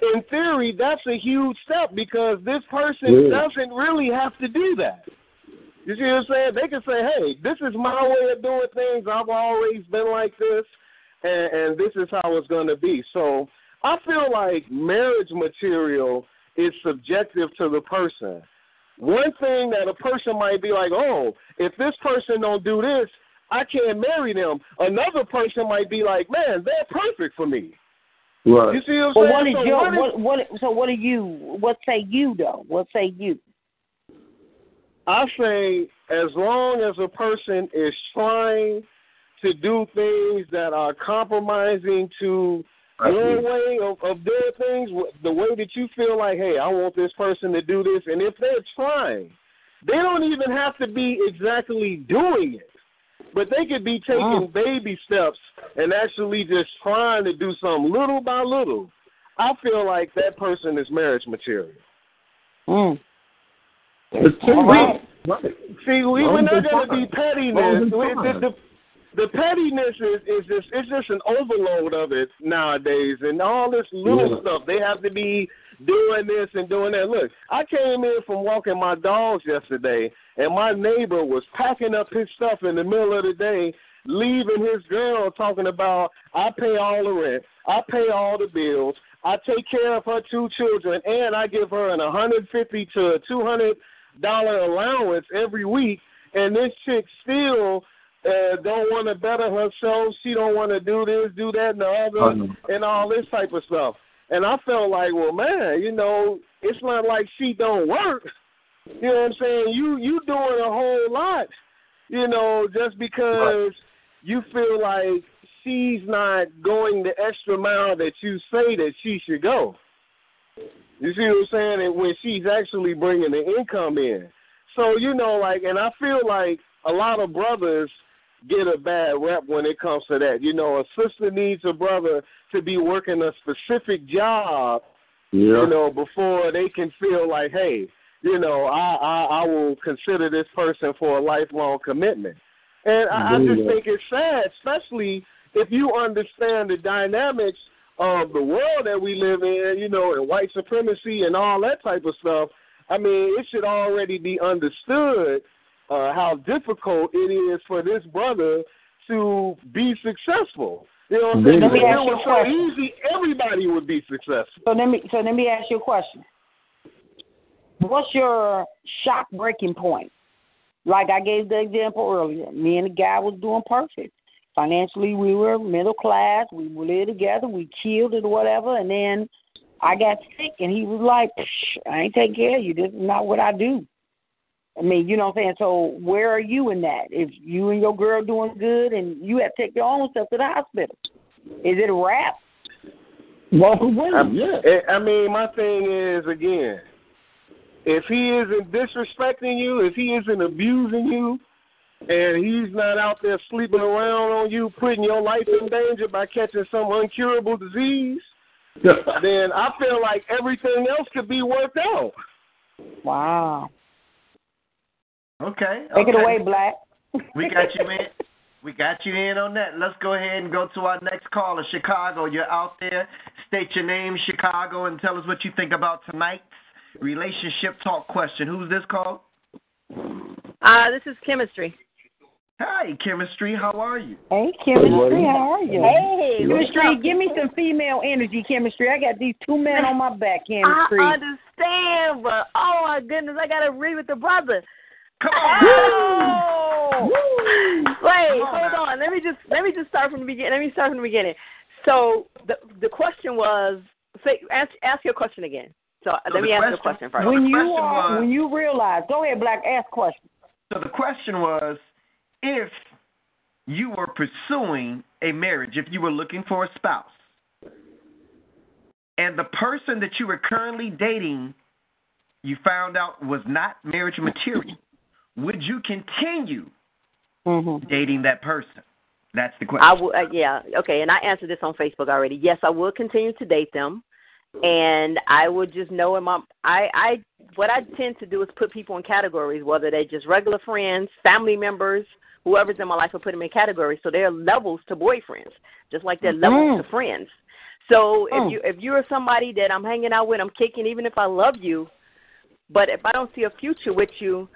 in theory, that's a huge step because this person Yeah. doesn't really have to do that. You see what I'm saying? They can say, "Hey, this is my way of doing things. I've always been like this, and, and this is how it's going to be." So I feel like marriage material is subjective to the person. One thing that a person might be like, "Oh, if this person don't do this, I can't marry them." Another person might be like, "Man, they're perfect for me." Right. You see what I'm Well, saying? what is So your what is- what, what? So what do you? What say you though? What say you? I say as long as a person is trying to do things that are compromising to your way of, of doing things, the way that you feel like, hey, I want this person to do this, and if they're trying, they don't even have to be exactly doing it, but they could be taking baby steps and actually just trying to do something little by little. I feel like that person is marriage material. Mm. It's too All right. right. See, we, we're not going to be pettiness. Long as it's We- The, the, the pettiness is, is just it's just an overload of it nowadays, and all this little Yeah. stuff. They have to be doing this and doing that. Look, I came in from walking my dogs yesterday, and my neighbor was packing up his stuff in the middle of the day, leaving his girl talking about I pay all the rent, I pay all the bills, I take care of her two children, and I give her an 150 to a 200 dollar allowance every week, and this chick still uh, don't want to better herself. She don't want to do this, do that, and the other, and all this type of stuff. And I felt like, well, man, you know, it's not like she don't work, You know what I'm saying? You you doing a whole lot, you know, just because you feel like she's not going the extra mile that you say that she should go. You see what I'm saying? And when she's actually bringing the income in. So, you know, like, and I feel like a lot of brothers get a bad rep when it comes to that. You know, a sister needs a brother to be working a specific job, Yeah. you know, before they can feel like, hey, you know, I, I, I will consider this person for a lifelong commitment. And I, I just think it's sad, especially if you understand the dynamics of the world that we live in, you know, and white supremacy and all that type of stuff. I mean, it should already be understood uh, how difficult it is for this brother to be successful. You know what I'm saying? Let me If it ask you was a so question. easy, everybody would be successful. So let me so let me ask you a question. What's your shock breaking point? Like I gave the example earlier, me and the guy was doing perfect. Financially, we were middle class. We lived together. We killed it or whatever. And then I got sick, and he was like, Psh, "I ain't taking care of you. This is not what I do." I mean, you know what I'm saying? So where are you in that? If you and your girl doing good, and you have to take your own stuff to the hospital, is it a wrap? Walk away. I, yeah. I- I mean, my thing is again, if he isn't disrespecting you, if he isn't abusing you, and he's not out there sleeping around on you, putting your life in danger by catching some uncurable disease, then I feel like everything else could be worked out. Wow. Okay. Take it away, Black. We got you in. We got you in on that. Let's go ahead and go to our next caller, Chicago. You're out there. State your name, Chicago, and tell us what you think about tonight's relationship talk question. Who's this call? Uh, this is chemistry. Hi, chemistry. How are you? Hey, chemistry, how are you? Hey, chemistry, give me some female energy, chemistry. I got these two men on my back, chemistry. I understand, but oh my goodness, I gotta read with the brother. Come on. Oh. Wait, hold on. Let me just let me just start from the beginning. Let me start from the beginning. So the the question was, say, ask ask your question again. So, So let the me ask the question- question first. when the you question are, was- when you realize, go ahead, Black, ask question. So the question was if you were pursuing a marriage, if you were looking for a spouse, and the person that you were currently dating you found out was not marriage material, would you continue dating that person? That's the question. I will, uh, yeah, okay. And I answered this on Facebook already. Yes, I will continue to date them, and I would just know in my, I, I, what I tend to do is put people in categories, whether they're just regular friends, family members, whoever's in my life, I put them in categories. So there are levels to boyfriends, just like there are levels to friends. So Mm. if you if you're somebody that I'm hanging out with, I'm kicking, even if I love you, but if I don't see a future with you,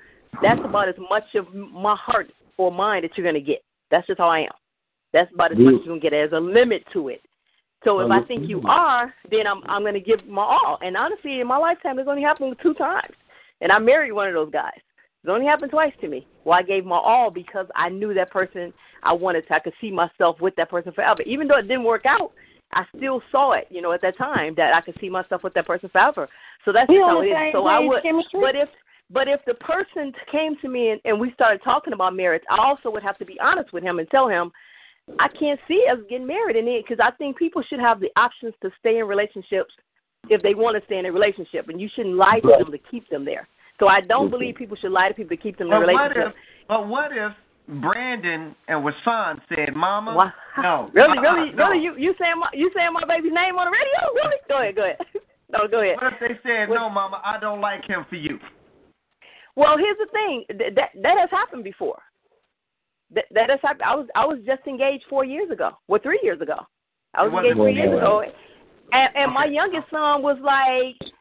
that's about as much of my heart or mind that you're gonna get. That's just how I am. That's about as much as you're gonna get. There's a limit to it. So if I think you are, then I'm I'm gonna give my all. And honestly, in my lifetime, it's only happened two times, and I married one of those guys. It's only happened twice to me. Well, I gave my all because I knew that person. I wanted to. I could see myself with that person forever. Even though it didn't work out, I still saw it. You know, at that time that I could see myself with that person forever. So that's just how the it is. same So I would. chemistry? But if but if the person came to me and, and we started talking about marriage, I also would have to be honest with him and tell him I can't see us getting married in it because I think people should have the options to stay in relationships if they want to stay in a relationship, and you shouldn't lie to them to keep them there. So I don't mm-hmm. believe people should lie to people to keep them in a But what relationship. if? But what if Brandon and Wasan said, "Mama, Wha- no, Really, uh-uh, really, no. really, you you saying my you saying my baby's name on the radio? Really? Go ahead, go ahead. No, go ahead. What if they said, "No, Mama, I don't like him for you"? Well, here's the thing that that, that has happened before. That that has happened. I was I was just engaged four years ago. Well, three years ago. I was engaged three years ago, and and my youngest son was like,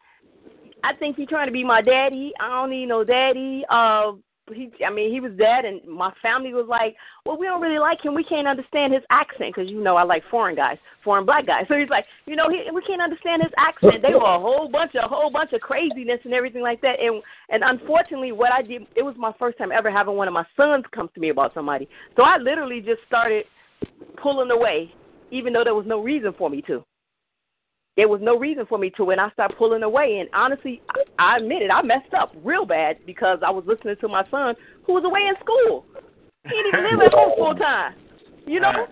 I think he's trying to be my daddy. I don't need no daddy. Uh, he, I mean, he was dead, and my family was like, well, we don't really like him. We can't understand his accent because you know I like foreign guys, foreign black guys. So he's like, you know, he, we can't understand his accent. They were a whole bunch of, a whole bunch of craziness and everything like that. And and unfortunately, what I did, it was my first time ever having one of my sons come to me about somebody. So I literally just started pulling away, even though there was no reason for me to. There was no reason for me to, and I started pulling away. And honestly, I, I admit it, I messed up real bad because I was listening to my son who was away in school. He didn't even live at home full time. You know,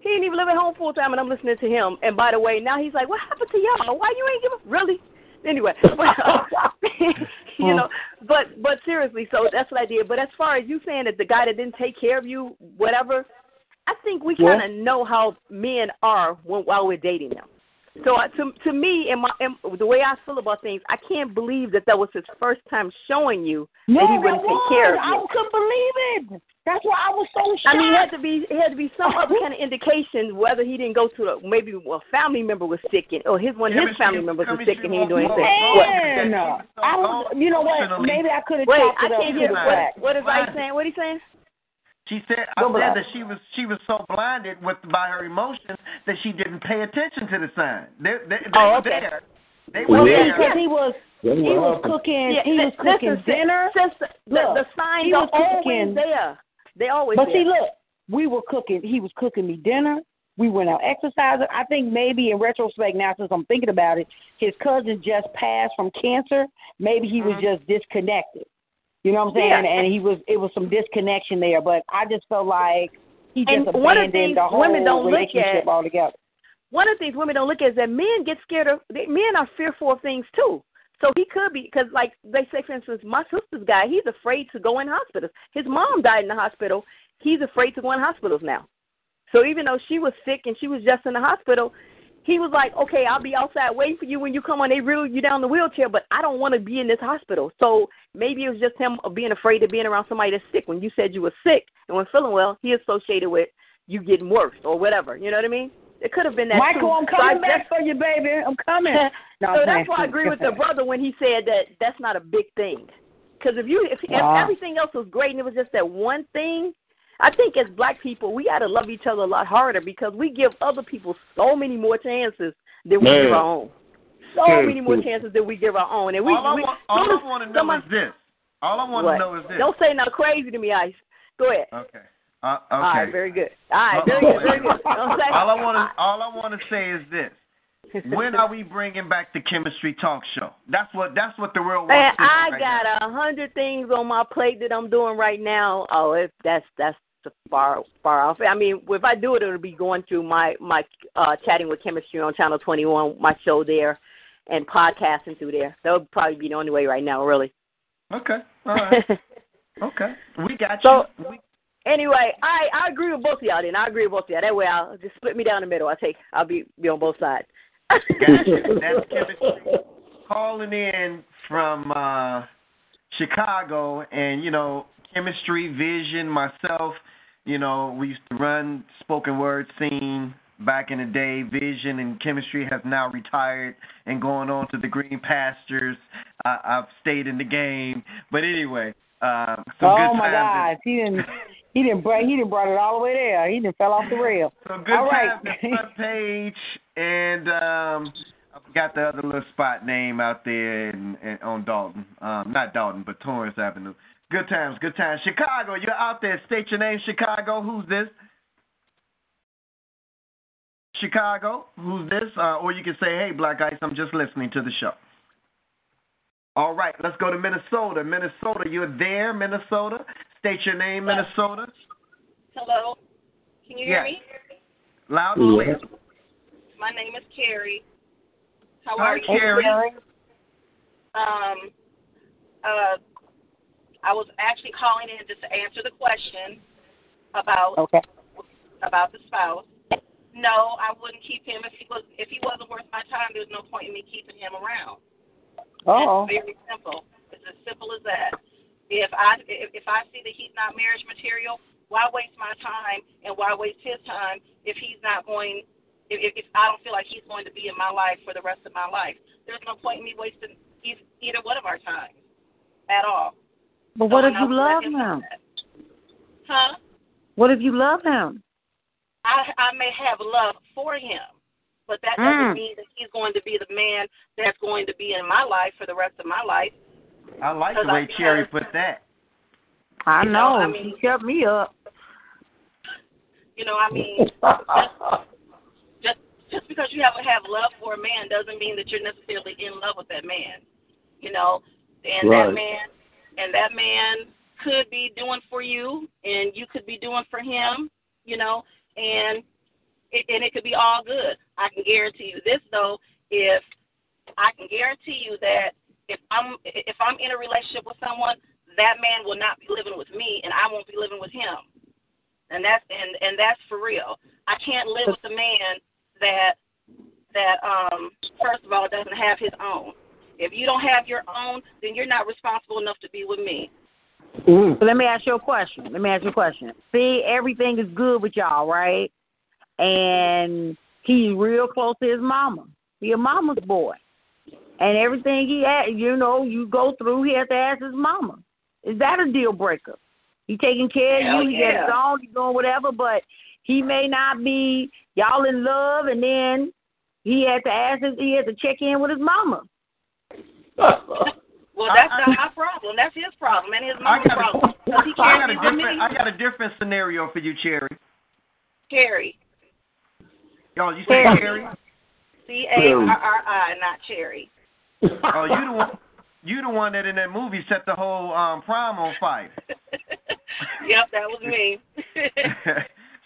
he didn't even live at home full time, and I'm listening to him. And by the way, now he's like, "What happened to y'all? Why you ain't give a really?" Anyway, but, uh, you know, but but seriously, so that's what I did. But as far as you saying that the guy that didn't take care of you, whatever, I think we kind of know how men are when, while we're dating them. So uh, to to me, and my and the way I feel about things, I can't believe that that was his first time showing you No, that he that wouldn't take care of you. I couldn't believe it. That's why I was so shocked. I mean, it had to be it had to be some other kind of indication whether he didn't go to the maybe a family member was sick and or his one of his family members was sick and he didn't do anything. Man, I was, you know what? Maybe I could have Wait, I can't to hear the what, what is I saying? What he saying? She said, I Go said back. that she was she was so blinded with by her emotions that she didn't pay attention to the sign. They they, they Oh, were there. They Well, were yeah, there. because he was he was cooking Yeah, he was li- cooking listen, dinner. Since the, the, Look, the signs he are was always cooking- there. They always But there. see, look, we were cooking. He was cooking me dinner. We went out exercising. I think maybe in retrospect now, since I'm thinking about it, his cousin just passed from cancer. Maybe he was mm-hmm. just disconnected. You know what I'm saying? Yeah. And he was it was some disconnection there. But I just felt like he just And one of the abandoned the whole women don't look relationship at- altogether. one of the things women don't look at is that men get scared of they, men are fearful of things too. So he could be because, like they say, for instance, my sister's guy, he's afraid to go in hospitals. His mom died in the hospital. He's afraid to go in hospitals now. So even though she was sick and she was just in the hospital, he was like, "Okay, I'll be outside waiting for you when you come on. They reel you down the wheelchair, but I don't want to be in this hospital." So maybe it was just him being afraid of being around somebody that's sick. When you said you were sick and when feeling well, he associated with you getting worse or whatever. You know what I mean? It could have been that Michael, too. I'm So coming back just- for you, baby. I'm coming. No, so that's why I agree with the brother when he said that that's not a big thing. Because if you if, Wow. if everything else was great and it was just that one thing, I think as black people we got to love each other a lot harder because we give other people so many more chances than we Man. give our own. So many more chances than we give our own, and we. all I we want, all notice I want to know someone- is this. All I want what? to know is this. Don't say nothing crazy to me, Ice. Go ahead. Okay. Uh, okay. All right, very good. All right, Uh, very good, very good. Don't say- all I want to all I want to say is this. When are we bringing back the chemistry talk show? That's what that's what the world Man, to I right got now. a hundred things on my plate that I'm doing right now. Oh, if that's that's far far off. I mean, if I do it, it'll be going through my my uh chatting with chemistry on Channel 21, my show there, and podcasting through there. That would probably be the only way right now, really. Okay. All right. okay. We got So- you. We, Anyway, I I agree with both of y'all. Then I agree with both of y'all. That way, I'll just split me down the middle. I take I'll be be on both sides. Gotcha. That's chemistry. Calling in from uh, Chicago, and you know, chemistry, vision, myself. You know, we used to run spoken word scene back in the day. Vision and chemistry has now retired and going on to the green pastures. I, I've stayed in the game, but anyway, uh, some oh good my. God, he didn't he didn't bring he didn't brought it all the way there. He didn't fell off the rail. So good All right. front page, and um, I forgot the other little spot name out there in, in, on Dalton. Um, not Dalton, but Torrance Avenue. Good times, good times. Chicago, you're out there. State your name, Chicago. Who's this? Chicago, who's this? Uh, or you can say, hey, Black Ice, I'm just listening to the show. All right, let's go to Minnesota. Minnesota, you're there, Minnesota. State your name, Minnesota. Hello. Can you hear Yes. me? Loud and clear. My name is Carrie. How Hi, are you? Carrie. Um, uh, I was actually calling in just to answer the question about Okay. about the spouse. No, I wouldn't keep him if he was if he wasn't worth my time. There's no point in me keeping him around. Oh. Very simple. It's as simple as that. If I if, if I see that he's not marriage material, why waste my time and why waste his time if he's not going if, if I don't feel like he's going to be in my life for the rest of my life? There's no point in me wasting either one of our times at all. But what if you love him? Huh? What if you love him? I I may have love for him, but that Mm. doesn't mean that he's going to be the man that's going to be in my life for the rest of my life. I like the way Cherry put that. I You know. know, I mean- he kept me up. You know, I mean, just just just because you have have love for for a man doesn't mean that you're necessarily in love with that man. You know, and Right. that man and that man could be doing for you and you could be doing for him, you know, and it, and it could be all good. I can guarantee you this though, if I can guarantee you that if I'm if I'm in a relationship with someone, that man will not be living with me and I won't be living with him. And that's and and that's for real. I can't live with a man that that um first of all doesn't have his own. If you don't have your own, then you're not responsible enough to be with me. So let me ask you a question. Let me ask you a question. See, everything is good with y'all, right? And he's real close to his mama. He a mama's boy. And everything he had, you know, you go through, he has to ask his mama. Is that a deal breaker? He taking care Hell of you, he yeah. gets on, He's doing whatever, but he may not be y'all in love and then he had to ask his he had to check in with his mama. Well, that's not my problem. That's his problem and his mama's got a- he I can't got be a different. I got a different scenario for you, Cherry. Cherry. Yo, you say Cherry. Cherry? C A R R I, not Cherry. Oh, you the one. You the one that in that movie set the whole um, prom on fire. Yep, that was me.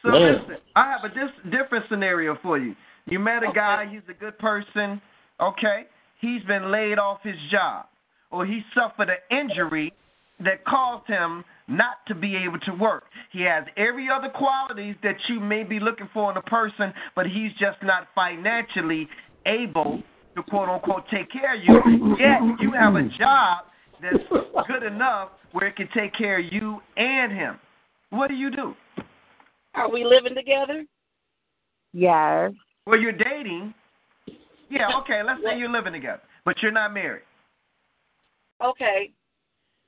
so Man. listen, I have a dis- different scenario for you. You met a guy, he's a good person, okay? He's been laid off his job, or he suffered an injury that caused him not to be able to work. He has every other qualities that you may be looking for in a person, but he's just not financially able to quote unquote take care of you. Yet you have a job that's good enough where it can take care of you and him. What do you do? Are we living together? Yes. Well, you're dating. Yeah, okay. Let's say you're living together, but you're not married. Okay.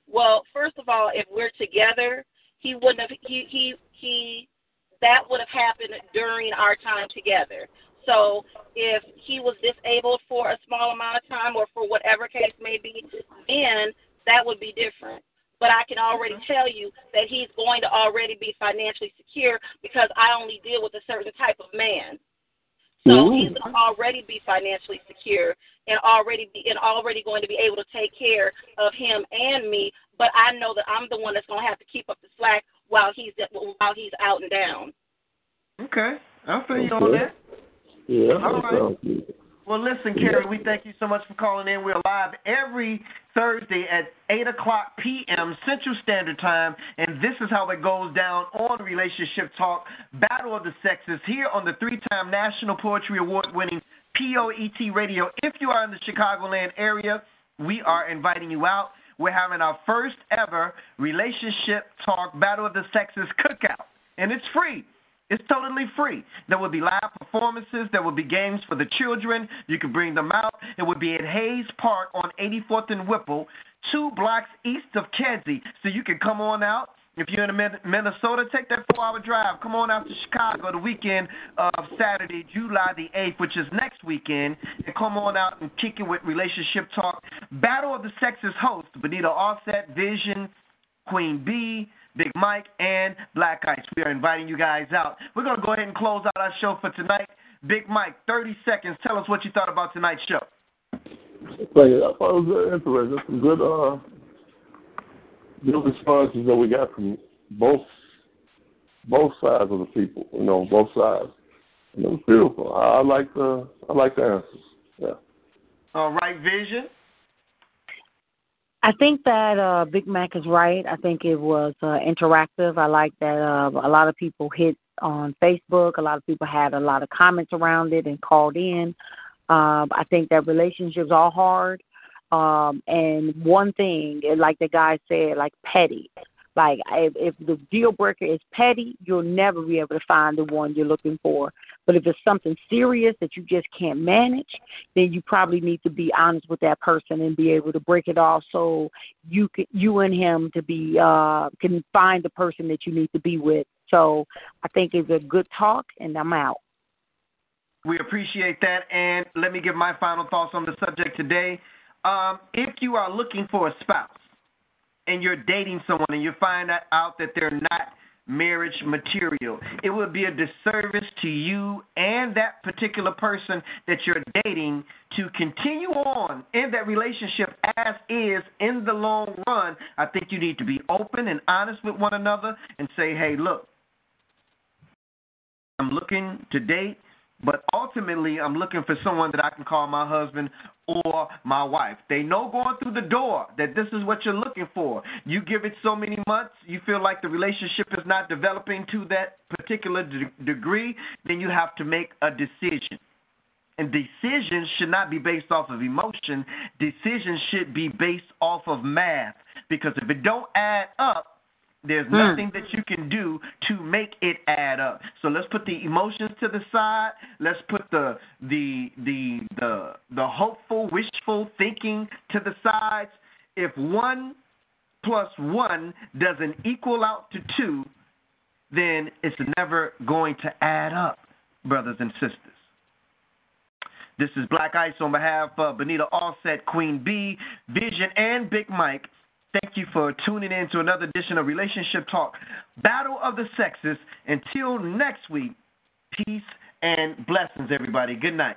Well, first of all, if we're together, he wouldn't have he he he that would have happened during our time together. So if he was disabled for a small amount of time or for whatever case may be, then that would be different. But I can already tell you that he's going to already be financially secure because I only deal with a certain type of man. So he's already be financially secure and already be and already going to be able to take care of him and me. But I know that I'm the one that's going to have to keep up the slack while he's while he's out and down. Okay, I feel you on that. Yeah, All that right. Well, listen, Carrie, we thank you so much for calling in. We're live every Thursday at 8 o'clock p.m. Central Standard Time, and this is how it goes down on Relationship Talk, Battle of the Sexes, here on the three-time National Poetry Award-winning POET Radio. If you are in the Chicagoland area, we are inviting you out. We're having our first ever Relationship Talk Battle of the Sexes cookout, and it's free. It's totally free. There will be live performances. There will be games for the children. You can bring them out. It will be at Hayes Park on 84th and Whipple, two blocks east of Kedzie. So you can come on out. If you're in Minnesota, take that four-hour drive. Come on out to Chicago the weekend of Saturday, July the 8th, which is next weekend, and come on out and kick it with Relationship Talk. Battle of the Sexes host, Benita Offset, Vision, Queen B, Big Mike, and Black Ice. We are inviting you guys out. We're going to go ahead and close out our show for tonight. Big Mike, 30 seconds. Tell us what you thought about tonight's show. Thank you. I thought it was very interesting. Some good, uh, good responses that we got from both both sides of the people. You know, both sides. And it was beautiful. I, I like the I like the answers. Yeah. All right, Vision. I think that uh, Big Mac is right. I think it was uh, interactive. I like that uh, a lot of people hit on Facebook. A lot of people had a lot of comments around it and called in. Um, I think that relationships are hard. Um, and one thing, like the guy said, like petty. Like if, if the deal breaker is petty, you'll never be able to find the one you're looking for. But if it's something serious that you just can't manage, then you probably need to be honest with that person and be able to break it off so you can you and him to be uh can find the person that you need to be with. So I think it's a good talk and I'm out. We appreciate that. And let me give my final thoughts on the subject today. Um, if you are looking for a spouse and you're dating someone and you find out that they're not marriage material. It would be a disservice to you and that particular person that you're dating to continue on in that relationship as is in the long run. I think you need to be open and honest with one another and say, hey, look, I'm looking to date but ultimately, I'm looking for someone that I can call my husband or my wife. They know going through the door that this is what you're looking for. You give it so many months, you feel like the relationship is not developing to that particular de- degree, then you have to make a decision. And decisions should not be based off of emotion. Decisions should be based off of math. Because if it don't add up, there's Hmm. nothing that you can do to make it add up. So let's put the emotions to the side. Let's put the the the the the hopeful, wishful thinking to the sides. If one plus one doesn't equal out to two, then it's never going to add up, brothers and sisters. This is Black Ice on behalf of Benita Offset, Queen B, Vision, and Big Mike. Thank you for tuning in to another edition of Relationship Talk, Battle of the Sexes. Until next week, peace and blessings, everybody. Good night.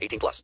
18 plus.